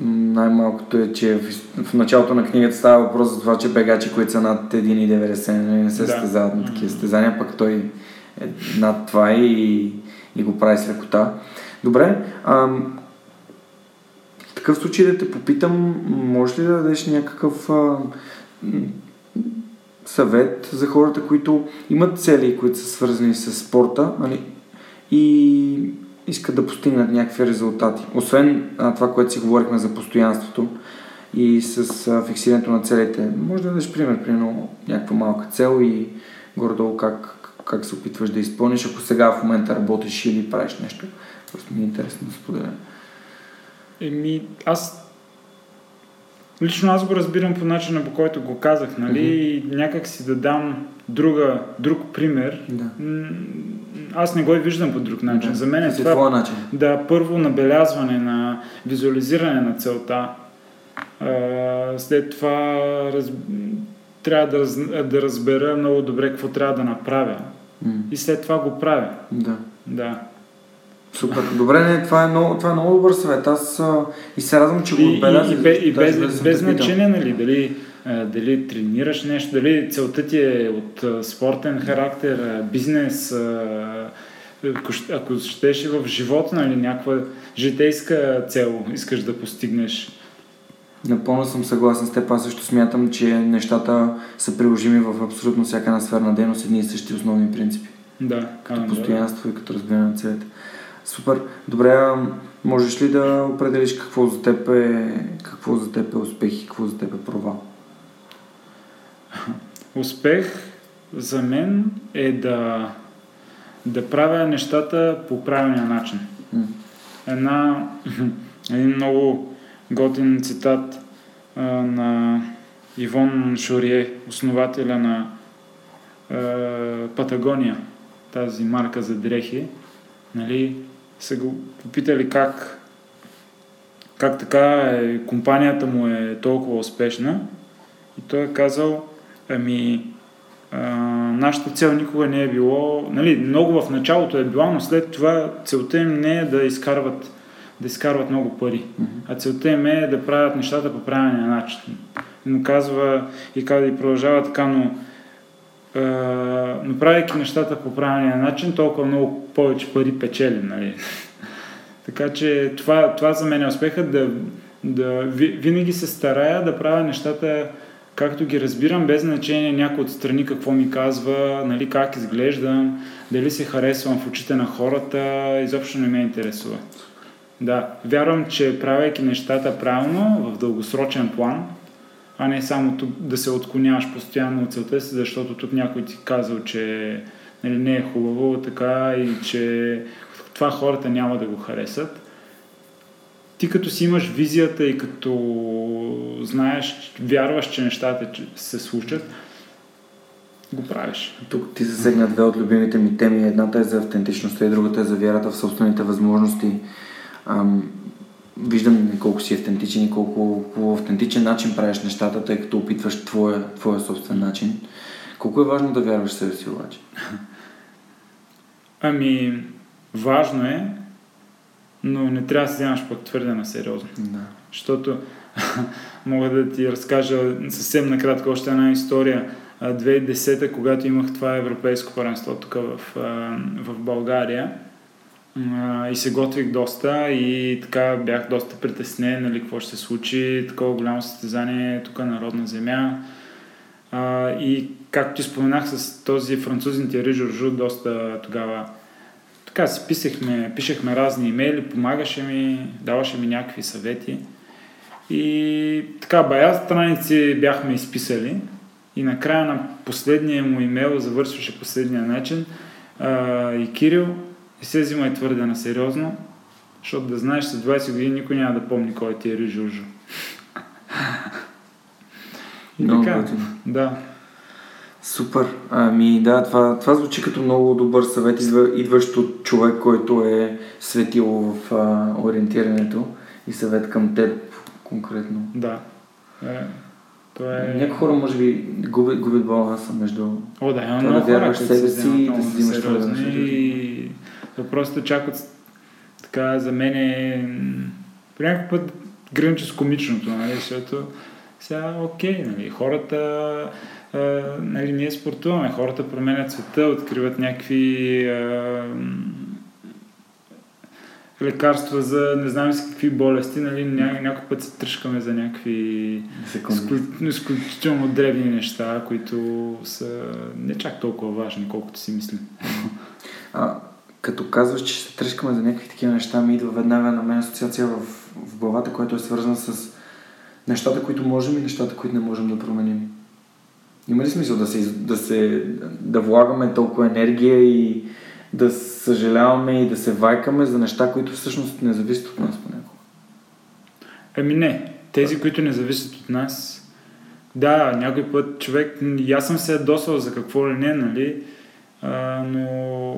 Най-малкото е, че в, в началото на книгата става въпрос за това, че бегачи, които са над 1,90 нали, не се Да. състезават на такива състезания, пък той е над това и, и го прави с лекота. Добре, ам, в такъв случай да те попитам, можеш ли да дадеш някакъв а, съвет за хората, които имат цели, които са свързани с спорта нали, и искат да постигнат някакви резултати. Освен а, това, което си говорихме за постоянството и с а, фиксирането на целите. Може да дадеш пример, примерно някаква малка цел и горе-долу как, как се опитваш да изпълниш, ако сега в момента работиш или правиш нещо. Просто ми е интересно да споделя. Еми, аз лично аз го разбирам по начина, по който го казах, нали? И някак си да дам друга, друг пример. Да. Аз не го и виждам по друг начин. Да. За мен е това твоя начин. Да, първо набелязване на визуализиране на целта. А, след това раз... трябва да, раз... да разбера много добре какво трябва да направя. И след това го правя. Да. Да. Супер. Добре, не, това е много, това е много добър съвет. Аз а, и се радвам, че го И, и, отбелязах. и, бе- и даже без, без питал. значение, нали, дали, дали тренираш нещо, дали целта ти е от а, спортен характер, а, бизнес, ако, щеш и в живота, нали, някаква житейска цел искаш да постигнеш. Напълно съм съгласен с теб. Аз също смятам, че нещата са приложими в абсолютно всяка една сфера на дейност, едни и същи основни принципи. Да, Като да. постоянство и като разбиране на целите. Супер. Добре, можеш ли да определиш какво за теб е, какво за теб е успех и какво за теб е провал? Успех за мен е да, да правя нещата по правилния начин. Една, един много готин цитат а, на Ивон Шорие, основателя на а, Патагония, тази марка за дрехи. Нали, са го попитали как, как така е, компанията му е толкова успешна. И той е казал, ами, а, нашата цел никога не е било, нали, много в началото е била, но след това целта им не е да изкарват, да изкарват много пари, а целта им е да правят нещата по правилния начин. Но казва и казва и продължава така, но но правейки нещата по правилния начин, толкова много повече пари печелим, нали? Така че това, това за мен е успеха да, да ви- винаги се старая да правя нещата както ги разбирам, без значение някой отстрани какво ми казва, нали, как изглеждам, дали се харесвам в очите на хората, изобщо не ме интересува. Да, вярвам, че правейки нещата правилно, в дългосрочен план, а не само тук да се отклоняваш постоянно от целта си, защото тук някой ти казал, че нали, не е хубаво така и че това хората няма да го харесат. Ти като си имаш визията и като знаеш, вярваш, че нещата се случат, го правиш. Тук ти засегна две от любимите ми теми. Едната е за автентичността и другата е за вярата в собствените възможности. Ам, виждам колко си автентичен и колко по автентичен начин правиш нещата, тъй като опитваш твоя, твоя собствен начин. Колко е важно да вярваш в себе си обаче? Ами, важно е но не трябва да се вземаш пък твърде на сериозно. Да. Защото мога да ти разкажа съвсем накратко още една история. 2010, когато имах това европейско първенство тук в, в България и се готвих доста и така бях доста притеснен, нали, какво ще се случи, такова голямо състезание тук на родна земя. И както ти споменах с този французин Тиери Жоржу, доста тогава така си писахме, пишехме разни имейли, помагаше ми, даваше ми някакви съвети. И така, бая страници бяхме изписали и накрая на последния му имейл завършваше последния начин а, и Кирил, не се взимай твърде на сериозно, защото да знаеш, след 20 години никой няма да помни кой ти е Рижужо. И така, да. Супер. Ами да, това, това звучи като много добър съвет, идващ от човек, който е светил в а, ориентирането и съвет към теб конкретно. Да. Е, то е... Някои хора може би губят, губят баланса между О, да, има много да хора, себе си и да си взимаш сериозно и просто чакат така за мен е по някакъв път граничи с комичното, нали, защото сега окей, нали, хората а, нали, ние спортуваме, хората променят света, откриват някакви а, лекарства за не знам си какви болести, нали, ня, някой път се тръжкаме за някакви изключително древни неща, които са не чак толкова важни, колкото си мислим. А, като казваш, че се тръжкаме за някакви такива неща, ми идва веднага на мен асоциация в, в главата, която е свързана с нещата, които можем и нещата, които не можем да променим. Има ли смисъл да се, да се да влагаме толкова енергия и да съжаляваме и да се вайкаме за неща, които всъщност не зависят от нас понякога? Еми не. Тези, които не зависят от нас, да, някой път човек, и аз съм се досвал за какво ли не, нали, а, но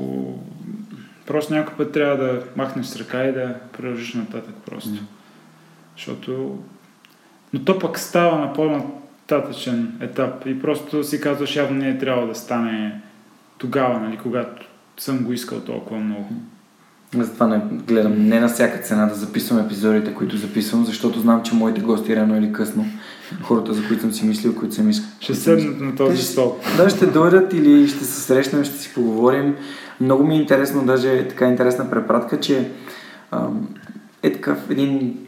просто някой път трябва да махнеш с ръка и да продължиш нататък просто. Mm. Защото... Но то пък става на по-нататъчен етап и просто си казваш, явно не е трябвало да стане тогава, нали, когато съм го искал толкова много. Затова не гледам не на всяка цена да записвам епизодите, които записвам, защото знам, че моите гости рано или късно, хората, за които съм си мислил, които съм искал. Ще седнат на този стол. Да, ще дойдат или ще се срещнем, ще си поговорим. Много ми е интересно, даже е така интересна препратка, че ам, е такъв един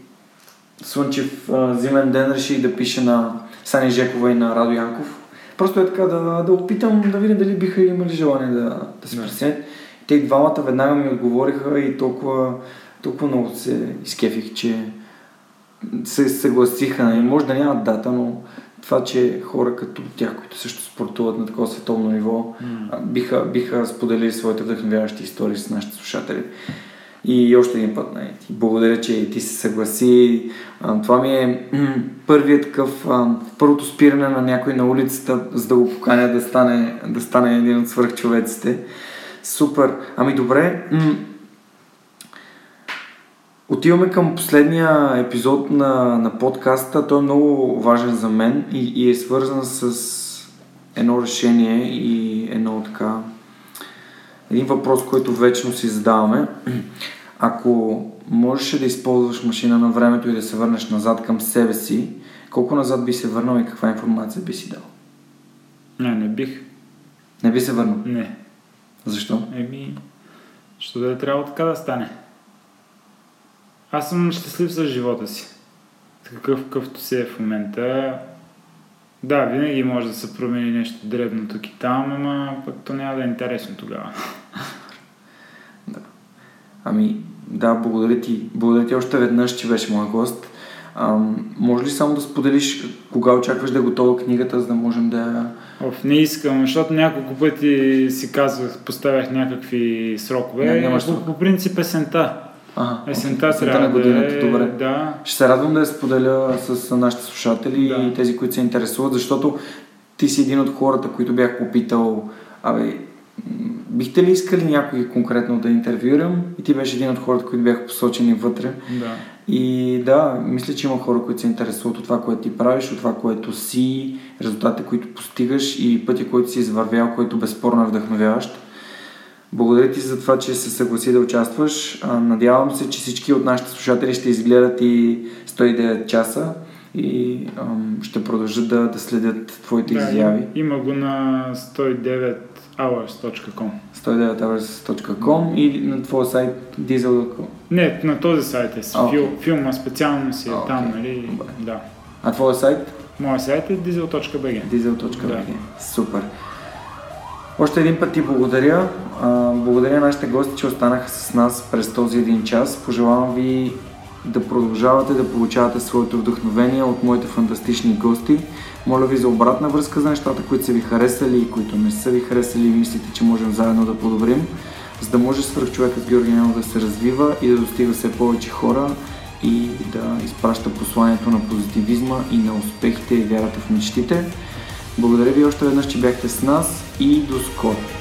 слънчев а, зимен ден реших да пиша на Сани Жекова и на Радо Янков Просто е така да, да опитам да видя дали биха имали желание да, да се присъединят. Те двамата веднага ми отговориха и толкова, толкова много се изкефих, че се съгласиха. И може да нямат дата, но това, че хора като тях, които също спортуват на такова световно ниво, mm. биха, биха споделили своите вдъхновяващи истории с нашите слушатели. И още един път, нали, ти благодаря, че ти се съгласи. Това ми е първият такъв, първото спиране на някой на улицата, за да го поканя да стане, да стане един от свърхчовеците. Супер. Ами добре. Отиваме към последния епизод на, на подкаста. Той е много важен за мен и, и е свързан с едно решение и едно така един въпрос, който вечно си задаваме. Ако можеш да използваш машина на времето и да се върнеш назад към себе си, колко назад би се върнал и каква информация би си дал? Не, не бих. Не би се върнал? Не. Защо? Еми, що да е трябвало така да стане. Аз съм щастлив с живота си. Такъв какъвто си е в момента. Да, винаги може да се промени нещо дребно тук и там, ама пък то няма да е интересно тогава. да. Ами, да, благодаря ти. Благодаря ти още веднъж, че беше мой гост. А, може ли само да споделиш кога очакваш да е готова книгата, за да можем да... Оф, не искам, защото няколко пъти си казвах, поставях някакви срокове. Не, нямаш по, по принцип есента. Ага, Есента okay. трябва на годината, да е... добре. Да. Ще се радвам да я споделя с нашите слушатели да. и тези, които се интересуват, защото ти си един от хората, които бях попитал, абе, бихте ли искали някой конкретно да интервюирам? И ти беше един от хората, които бяха посочени вътре. Да. И да, мисля, че има хора, които се интересуват от това, което ти правиш, от това, което си, резултатите, които постигаш и пътя, който си извървял, който безспорно е вдъхновяващ. Благодаря ти за това, че се съгласи да участваш. Надявам се, че всички от нашите слушатели ще изгледат и 109 часа и ам, ще продължат да, да следят твоите да, изяви. Има го на 109hours.com 109hours.com и на твоя сайт diesel.com Не, на този сайт е. Okay. Фил, филма специално си е Okay. там, нали? Добре. Да. А твоя сайт? Моя сайт е diesel.bg diesel.bg Да. Супер. Още един път ти благодаря. Благодаря на нашите гости, че останаха с нас през този един час. Пожелавам ви да продължавате да получавате своето вдъхновение от моите фантастични гости. Моля ви за обратна връзка за нещата, които са ви харесали и които не са ви харесали и мислите, че можем заедно да подобрим, за да може свръхчовекът Георги Ненов да се развива и да достига все повече хора и да изпраща посланието на позитивизма и на успехите и вярата в мечтите. Благодаря ви още веднъж, че бяхте с нас и до скоро!